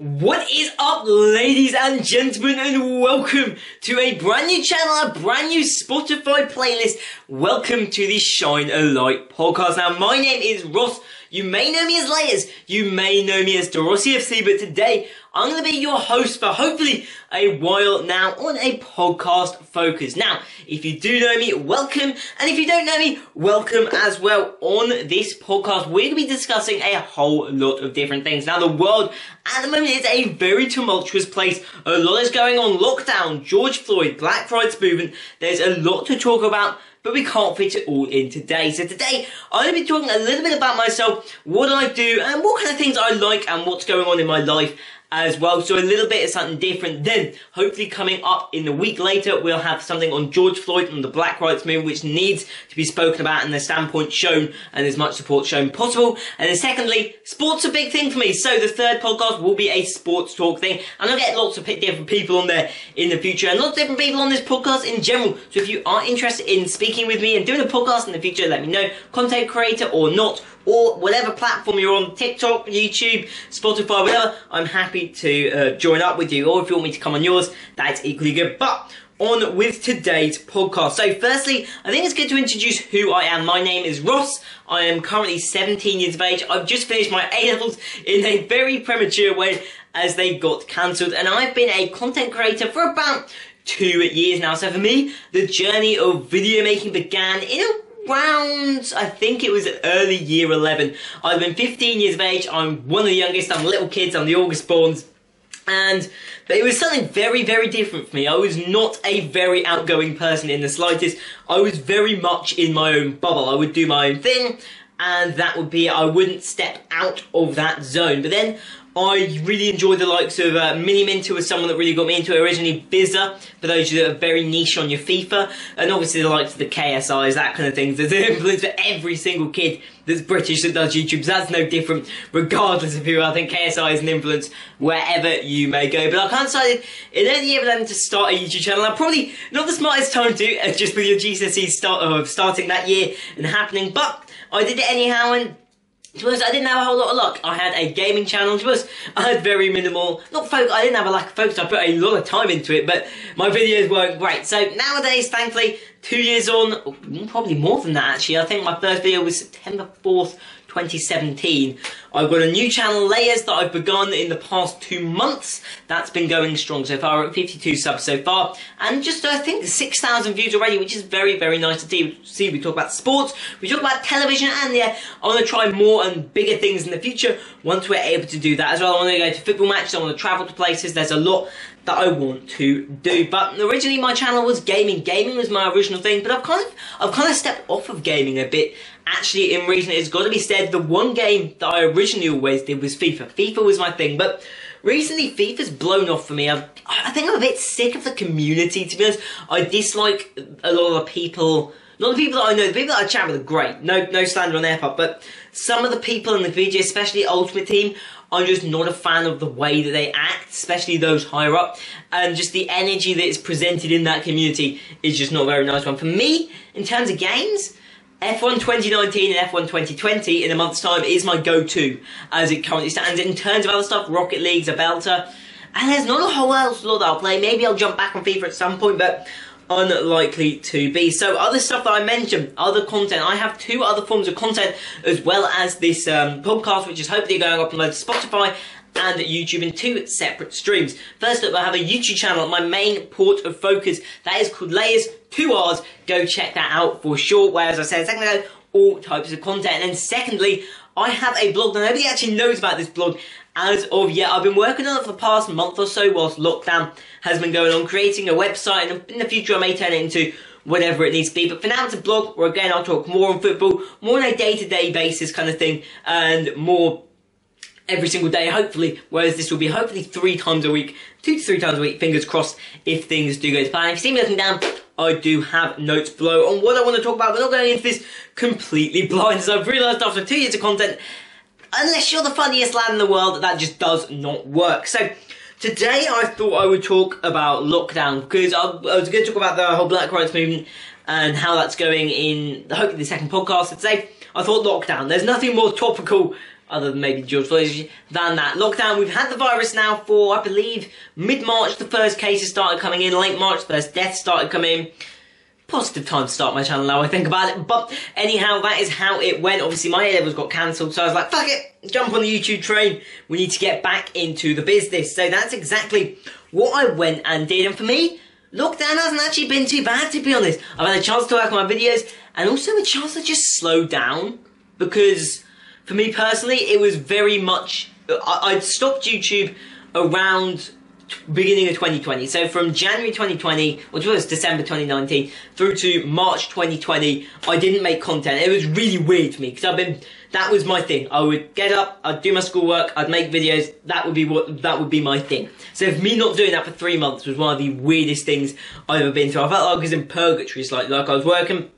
What is up, ladies and gentlemen, and welcome to a brand new channel, a brand new Spotify playlist. Welcome to the Shine a Light podcast. Now, my name is Ross. You may know me as Layers, you may know me as Dorossi FC, but today I'm going to be your host for hopefully a while now on a podcast focus. Now, if you do know me, welcome, and if you don't know me, welcome as well. On this podcast, we're going to be discussing a whole lot of different things. Now, the world at the moment is a very tumultuous place. A lot is going on. Lockdown, George Floyd, Black Rights Movement. There's a lot to talk about but we can't fit it all in today. So today, I'm going to be talking a little bit about myself, what I do, and what kind of things I like, and what's going on in my life as well. So a little bit of something different. Then, hopefully coming up in the week later, we'll have something on George Floyd and the Black Rights Movement, which needs to be spoken about and the standpoint shown and as much support shown possible. And then secondly, sports a big thing for me. So the third podcast will be a sports talk thing. And I'll get lots of different people on there in the future and lots of different people on this podcast in general. So if you are interested in speaking with me and doing a podcast in the future, let me know. Content creator or not, or whatever platform you're on, TikTok, YouTube, Spotify, whatever, I'm happy to uh, join up with you. Or if you want me to come on yours, that's equally good. But on with today's podcast. So, firstly, I think it's good to introduce who I am. My name is Ross. I am currently 17 years of age. I've just finished my A levels in a very premature way as they got cancelled, and I've been a content creator for about two years now. So, for me, the journey of video making began in a around, I think it was early year 11. I've been 15 years of age, I'm one of the youngest, I'm little kids, I'm the August borns. And, but it was something very, very different for me. I was not a very outgoing person in the slightest. I was very much in my own bubble. I would do my own thing, and that would be it. I wouldn't step out of that zone. But then I really enjoyed the likes of uh, Miniminter was someone that really got me into it. Originally, Bizza, for those of you that are very niche on your FIFA, and obviously the likes of the KSIs, that kind of things. There's an influence for every single kid that's British that does YouTube. So that's no different, regardless of who. I think KSI is an influence wherever you may go. But I of decided in early year 11 to start a YouTube channel. I'm probably not the smartest time to, just with your GCSE start, uh, starting that year and happening, but I did it anyhow and to be honest, I didn't have a whole lot of luck. I had a gaming channel. To be honest, I had very minimal, not focus, I didn't have a lack of focus. I put a lot of time into it, but my videos weren't great. So nowadays, thankfully, two years on, probably more than that actually. I think my first video was September 4th, 2017. I've got a new channel, Layers, that I've begun in the past two months. That's been going strong so far. At 52 subs so far. And just, I think, 6,000 views already, which is very, very nice to see. We talk about sports, we talk about television, and yeah, I want to try more and bigger things in the future once we're able to do that as well. I want to go to football matches, I want to travel to places. There's a lot that I want to do. But originally my channel was gaming. Gaming was my original thing, but I've kind of I've kind of stepped off of gaming a bit. Actually, in recent it's got to be said, the one game that I originally always did was FIFA. FIFA was my thing, but recently FIFA's blown off for me. I've, I think I'm a bit sick of the community, to be honest. I dislike a lot of the people not the people that I know, the people that I chat with are great. No, no slander on their part, but some of the people in the video, especially Ultimate Team, I'm just not a fan of the way that they act, especially those higher up, and just the energy that is presented in that community is just not a very nice one. For me, in terms of games, F1 2019 and F1 2020 in a month's time is my go-to as it currently stands. In terms of other stuff, Rocket League's a belter, and there's not a whole else lot that I'll play. Maybe I'll jump back on FIFA at some point, but unlikely to be. So other stuff that I mentioned, other content. I have two other forms of content as well as this um, podcast, which is hopefully going up on Spotify and YouTube in two separate streams. First up, I have a YouTube channel, my main port of focus. That is called Layers, two R's. Go check that out for sure. Where, as I said a second ago, all types of content. And then secondly, I have a blog. Nobody actually knows about this blog as of yet. I've been working on it for the past month or so whilst lockdown has been going on, creating a website, and in the future I may turn it into whatever it needs to be. But for now, it's a blog where again I'll talk more on football, more on a day-to-day basis kind of thing, and more every single day, hopefully. Whereas this will be hopefully three times a week, two to three times a week. Fingers crossed if things do go to plan. If you see me looking down, I do have notes below on what I want to talk about. We're not going into this completely blind, so I've realised after two years of content, unless you're the funniest lad in the world, that just does not work. So. Today I thought I would talk about lockdown because I, was going to talk about the whole Black Rights Movement and how that's going in hopefully the second podcast. Today I thought lockdown. There's nothing more topical other than maybe George Floyd, than that lockdown. We've had the virus now for, I believe, mid-March the first cases started coming in, late March the first deaths started coming in. Positive time to start my channel now I think about it. But anyhow, that is how it went. Obviously my A-levels got cancelled, so I was like, fuck it, jump on the YouTube train. We need to get back into the business. So that's exactly what I went and did. And for me, lockdown hasn't actually been too bad to be honest. I've had a chance to work on my videos and also a chance to just slow down because for me personally, it was very much. I, would stopped YouTube around beginning of 2020. So from January 2020, which was December 2019, through to March 2020, I didn't make content. It was really weird for me because I've been. That was my thing. I would get up, I'd do my schoolwork, I'd make videos. That would be what that would be my thing. So me not doing that for three months was one of the weirdest things I've ever been through. I felt like I was in purgatory. It's like like I was working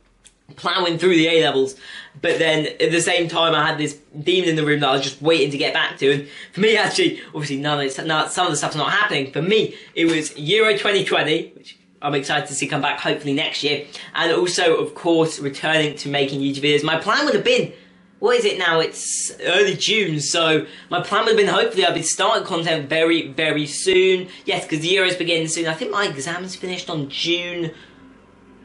plowing through the A levels, but then at the same time I had this demon in the room that I was just waiting to get back to. And for me, actually, obviously none of none, some of the stuff's not happening. For me, it was Euro 2020, which I'm excited to see come back hopefully next year, and also of course returning to making YouTube videos. My plan would have been. What is it now? It's early June, so my plan would have been hopefully I'd be starting content very, very soon. Yes, because the Euros begin soon. I think my exam's finished on June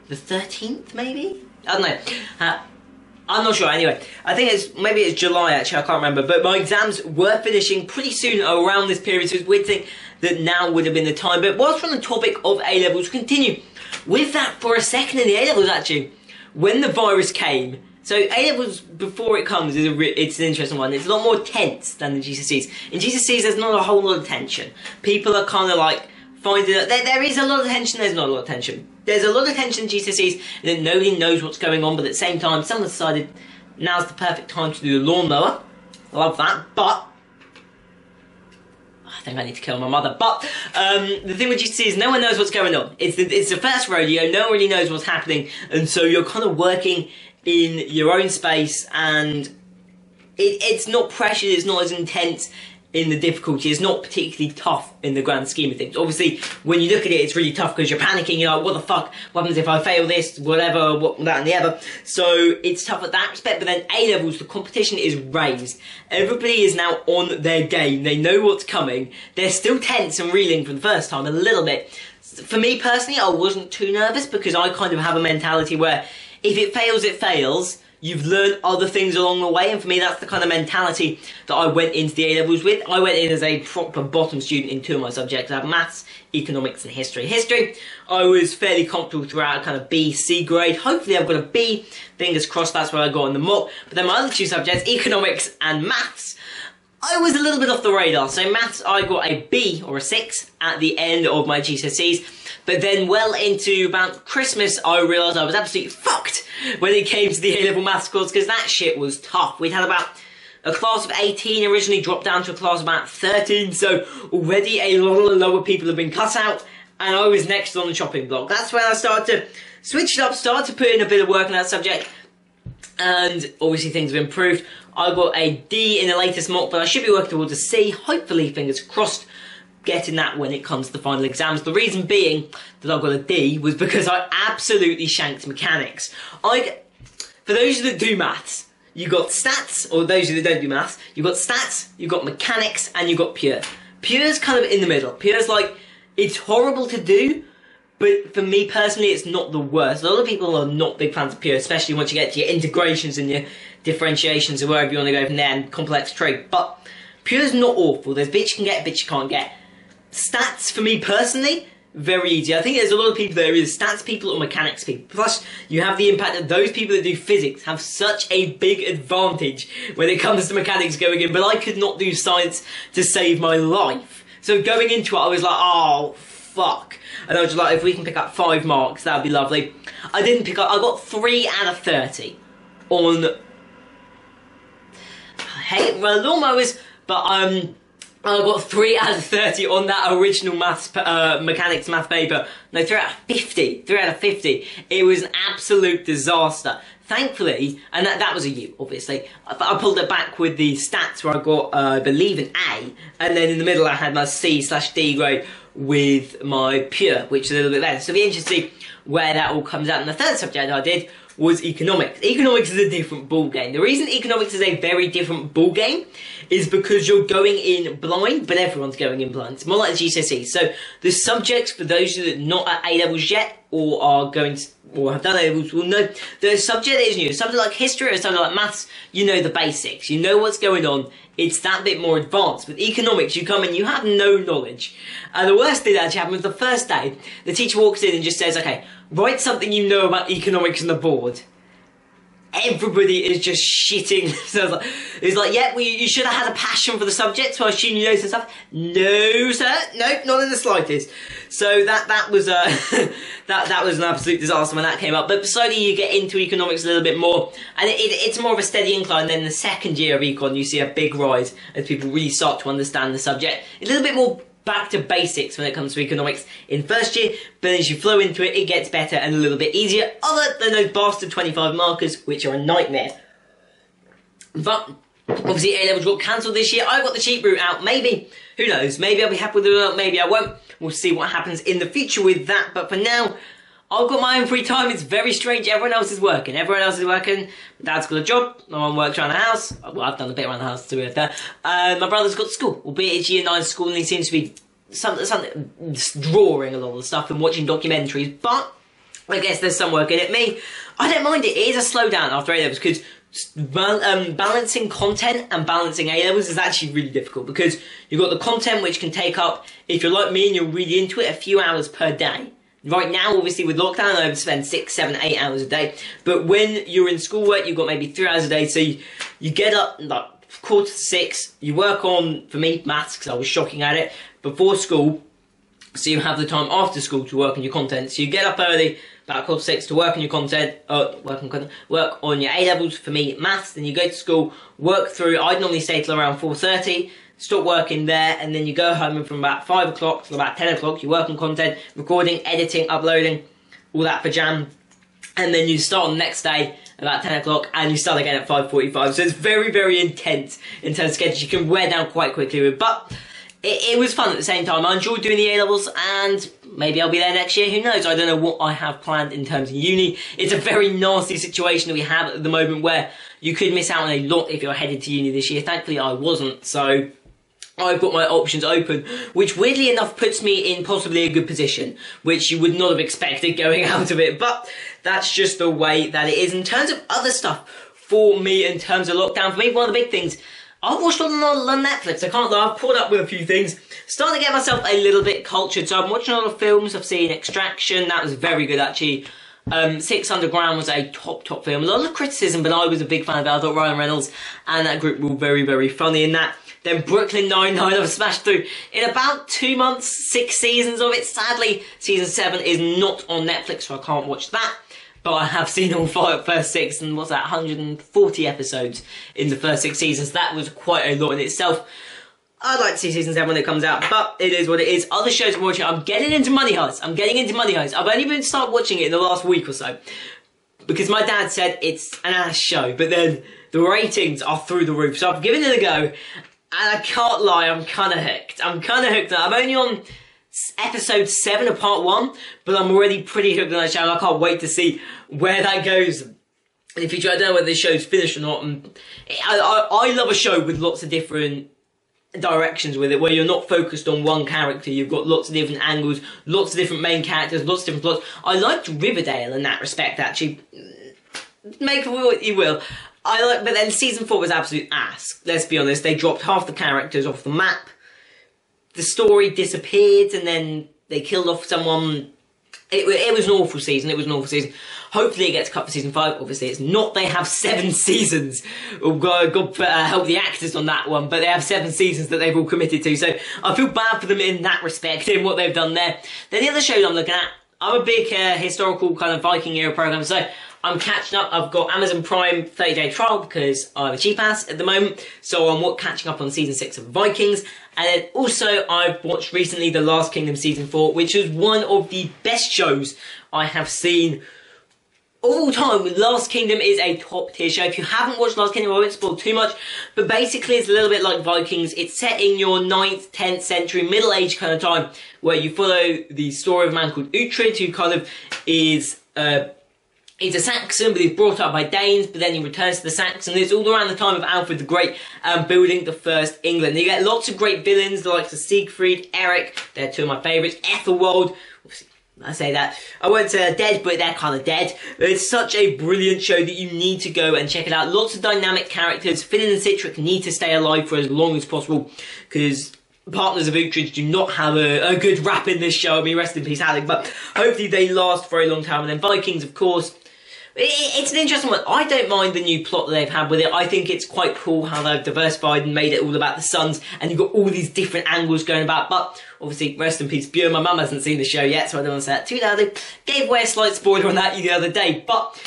the 13th, maybe? I don't know. Uh, I'm not sure. Anyway, I think it's maybe it's July actually. I can't remember. But my exams were finishing pretty soon around this period, so it's weird think that now would have been the time. But whilst we're on the topic of A levels, continue with that for a second in the A levels. Actually, when the virus came, so A levels before it comes is a re- it's an interesting one. It's a lot more tense than the GCSEs. In GCSEs, there's not a whole lot of tension. People are kind of like finding that there, there is a lot of tension. There's not a lot of tension there's a lot of tension in GCSEs and nobody knows what's going on, but at the same time, someone decided now's the perfect time to do the lawnmower. Love that, but I think I need to kill my mother. But um, the thing with GCSEs is no one knows what's going on. It's the, it's the first rodeo, no one really knows what's happening, and so you're kind of working in your own space, and it, it's not pressured, it's not as intense, in the difficulty is not particularly tough in the grand scheme of things. Obviously, when you look at it, it's really tough because you're panicking. You're like, what the fuck? What happens if I fail this? Whatever, what, that and the other. So it's tough at that respect. But then A levels, the competition is raised. Everybody is now on their game. They know what's coming. They're still tense and reeling from the first time a little bit. For me personally, I wasn't too nervous because I kind of have a mentality where if it fails, it fails You've learned other things along the way, and for me, that's the kind of mentality that I went into the A levels with. I went in as a proper bottom student in two of my subjects. I have maths, economics, and history. History, I was fairly comfortable throughout, kind of B, C grade. Hopefully, I've got a B. Fingers crossed, that's where I got in the mock. But then my other two subjects, economics and maths, I was a little bit off the radar. So maths, I got a B or a 6 at the end of my GCSEs. But then well into about Christmas, I realised I was absolutely fucked when it came to the A-level maths course because that shit was tough. We'd had about a class of 18 originally dropped down to a class of about 13, so already a lot of lower people have been cut out, and I was next on the chopping block. That's when I started to switch it up, start to put in a bit of work on that subject, and obviously things have improved. I got a D in the latest mock, but I should be working towards a C, hopefully, fingers crossed, getting that when it comes to the final exams. The reason being that I got a D was because I absolutely shanked mechanics. I, for those that do maths, you got stats, or those that don't do maths, you got stats, you got mechanics, and you got pure. Pure's kind of in the middle. Pure's like, it's horrible to do, but for me personally, it's not the worst. A lot of people are not big fans of pure, especially once you get to your integrations and your differentiations and wherever you want to go from there and complex trig. But pure's not awful. There's bits you can get, bits you can't get. Stats, for me personally, very easy. I think there's a lot of people there is stats people or mechanics people. Plus, you have the impact that those people that do physics have such a big advantage when it comes to mechanics going in, but I could not do science to save my life. So going into it, I was like, oh, fuck. And I was like, if we can pick up five marks, that'd be lovely. I didn't pick up, I got three out of 30 on, I hate well, lawnmowers, but um, I got 3 out of 30 on that original maths, uh, mechanics math paper. No, 3 out of 50. 3 out of 50. It was an absolute disaster. Thankfully, and that, that was a U, obviously, I, I pulled it back with the stats where I got, uh, I believe, an A, and then in the middle I had my C slash D grade with my pure, which is a little bit better. So it'll be interesting where that all comes out. And the third subject I did was economics. Economics is a different ball game. The reason economics is a very different ball game is because you're going in blind, but everyone's going in blind. It's more like the GCSE. So the subjects for those that are not at A levels yet or are going to or have done A levels will know the subject is new. Something like history or something like maths, you know the basics. You know what's going on. It's that bit more advanced. With economics, you come in, you have no knowledge. And the worst thing that actually happened the first day, the teacher walks in and just says, okay, write something you know about economics on the board. Everybody is just shitting. so it's like, yeah, well, you should have had a passion for the subject, so I assume you know some stuff. No, sir, no, not in the slightest. So that that was uh, a that that was an absolute disaster when that came up. But slowly you get into economics a little bit more, and it, it, it's more of a steady incline. Then the second year of econ, you see a big rise as people really start to understand the subject. A little bit more back to basics when it comes to economics. In first year, but as you flow into it, it gets better and a little bit easier, other than those bastard 25 markers, which are a nightmare. But, obviously A-levels got cancelled this year, I got the cheap route out, maybe, who knows, maybe I'll be happy with it result, maybe I won't, we'll see what happens in the future with that, but for now, I've got my own free time. It's very strange. Everyone else is working. Everyone else is working. Dad's got a job. My mum works around the house. Well, I've done a bit around the house to be fair. Uh, my brother's got school, albeit it's year nine school, and he seems to be something, something drawing a lot of the stuff and watching documentaries. But I guess there's some work in it. Me, I don't mind it. It is a slowdown after A levels because um, balancing content and balancing A levels is actually really difficult because you've got the content which can take up, if you're like me and you're really into it, a few hours per day. Right now, obviously, with lockdown, I would spend six, seven, eight hours a day. But when you're in schoolwork, you've got maybe three hours a day. So you, you get up like quarter to six. You work on, for me, maths because I was shocking at it before school. So you have the time after school to work on your content. So you get up early, about quarter to six, to work on your content, uh, work on content, work on your A levels. For me, maths. Then you go to school, work through. I'd normally stay till around four thirty stop working there, and then you go home and from about 5 o'clock to about 10 o'clock, you work on content, recording, editing, uploading, all that for Jam, and then you start on the next day about 10 o'clock, and you start again at 5.45, so it's very, very intense in terms of schedule, you can wear down quite quickly with, but it, it was fun at the same time, I enjoyed doing the A-levels, and maybe I'll be there next year, who knows, I don't know what I have planned in terms of uni, it's a very nasty situation that we have at the moment where you could miss out on a lot if you're headed to uni this year, thankfully I wasn't, so I've got my options open, which weirdly enough puts me in possibly a good position, which you would not have expected going out of it, but that's just the way that it is. In terms of other stuff for me, in terms of lockdown, for me, one of the big things, I've watched a lot on Netflix, I can't lie, I've caught up with a few things, starting to get myself a little bit cultured, so I'm watching a lot of films, I've seen Extraction, that was very good actually, um, Six Underground was a top, top film. A lot of criticism, but I was a big fan of it. I thought Ryan Reynolds and that group were very, very funny in that. Then Brooklyn Nine-Nine I've smashed through in about two months, six seasons of it. Sadly, season seven is not on Netflix, so I can't watch that. But I have seen all five, first six, and what's that, 140 episodes in the first six seasons. That was quite a lot in itself. I'd like to see season 7 when it comes out, but it is what it is. Other shows I'm watching, I'm getting into Money Heist. I'm getting into Money Heist. I've only been started watching it in the last week or so. Because my dad said it's an ass show, but then the ratings are through the roof. So I've given it a go, and I can't lie, I'm kind of hooked. I'm kind of hooked. I'm only on episode 7 of part 1, but I'm already pretty hooked on that show. I can't wait to see where that goes in the future. I don't know whether this show's finished or not. Um, I, I, I love a show with lots of different directions with it where you're not focused on one character you've got lots of different angles lots of different main characters lots of different plots i liked riverdale in that respect actually make what you will I like, but then season four was absolute ass. Let's be honest. They dropped half the characters off the map. The story disappeared, and then they killed off someone. It, it was an awful season. It was an awful season. Hopefully, it gets cut for season five. Obviously, it's not. They have seven seasons. Oh God, God uh, help the actors on that one. But they have seven seasons that they've all committed to. So I feel bad for them in that respect, in what they've done there. Then the other shows I'm looking at. I'm a big uh, historical kind of Viking era program, so I'm catching up. I've got Amazon Prime 30 day trial because I have a cheap ass at the moment. So I'm catching up on season 6 of Vikings. And then also I've watched recently The Last Kingdom season 4, which was one of the best shows I have seen all time. Last Kingdom is a top tier show. If you haven't watched Last Kingdom, I won't spoil too much. But basically it's a little bit like Vikings. It's set in your 9th, 10th century, middle age kind of time, where you follow the story of a man called Uhtred, who kind of is... Uh, He's a Saxon, but he's brought up by Danes, but then he returns to the Saxons. It's all around the time of Alfred the Great um, building the first England. You get lots of great villains, the likes of Siegfried, Eric, they're two of my favourites, Ethelwald, I say that. I won't say they're dead, but they're kind of dead. It's such a brilliant show that you need to go and check it out. Lots of dynamic characters. Finn and Sihtric need to stay alive for as long as possible because Partners of Uhtred do not have a, a, good rap in this show. I mean, rest in peace, Alec. But hopefully they last for a long time. And then Vikings, of course. It's an interesting one. I don't mind the new plot that they've had with it. I think it's quite cool how they've diversified and made it all about the sons, and you've got all these different angles going about. But obviously, rest in peace, Björn. My mum hasn't seen the show yet, so I don't want to say that too loudly. Gave away a slight spoiler on that the other day, but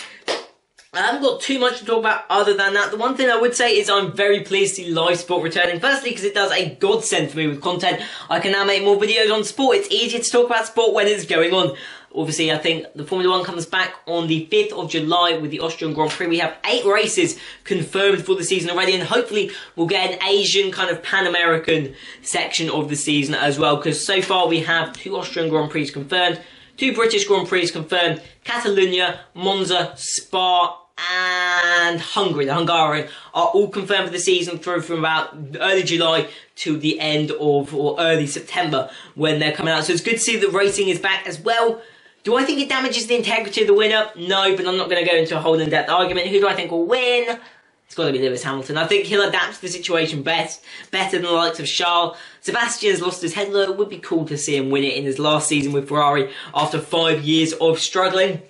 I haven't got too much to talk about other than that. The one thing I would say is I'm very pleased to see live sport returning. Firstly, because it does a godsend for me with content. I can now make more videos on sport. It's easier to talk about sport when it's going on. Obviously, I think the Formula One comes back on the 5th of July with the Austrian Grand Prix. We have eight races confirmed for the season already, and hopefully we'll get an Asian kind of Pan-American section of the season as well, because so far we have two Austrian Grand Prix confirmed, Two British Grand Prix confirmed. Catalonia, Monza, Spa, and Hungary, the Hungarian, are all confirmed for the season through from about early July to the end of, or early September when they're coming out. So it's good to see that racing is back as well. Do I think it damages the integrity of the winner? No, but I'm not going to go into a whole in-depth argument. Who do I think will win? It's got to be Lewis Hamilton. I think he'll adapt to the situation best, better than the likes of Charles. Sebastian's lost his head, though it would be cool to see him win it in his last season with Ferrari after five years of struggling.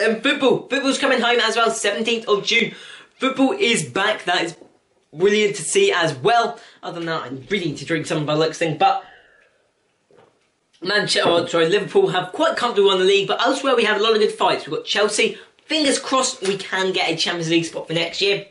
And football. Football's coming home as well, 17th of June. Football is back. That is brilliant to see as well. Other than that, I'm really need to drink some of my Lux thing, but Manchester, oh, sorry, Liverpool have quite comfortably won the league, but elsewhere we have a lot of good fights. We've got Chelsea. Fingers crossed we can get a Champions League spot for next year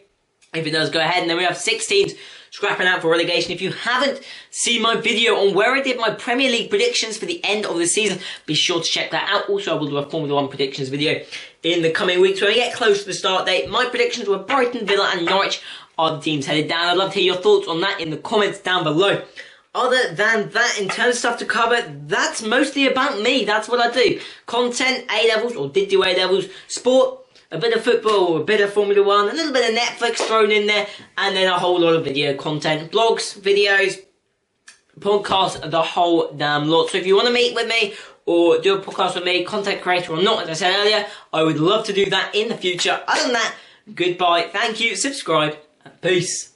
if it does go ahead. And then we have six teams scrapping out for relegation. If you haven't seen my video on where I did my Premier League predictions for the end of the season, be sure to check that out. Also, I will do a Formula 1 predictions video in the coming weeks when I get close to the start date. My predictions were Brighton, Villa and Norwich are the teams headed down. I'd love to hear your thoughts on that in the comments down below. Other than that, in terms of stuff to cover, that's mostly about me. That's what I do. Content, A-levels, or did do A-levels, sport, a bit of football, a bit of Formula One, a little bit of Netflix thrown in there, and then a whole lot of video content, blogs, videos, podcasts, the whole damn lot. So if you want to meet with me or do a podcast with me, content creator or not, as I said earlier, I would love to do that in the future. Other than that, goodbye, thank you, subscribe, peace.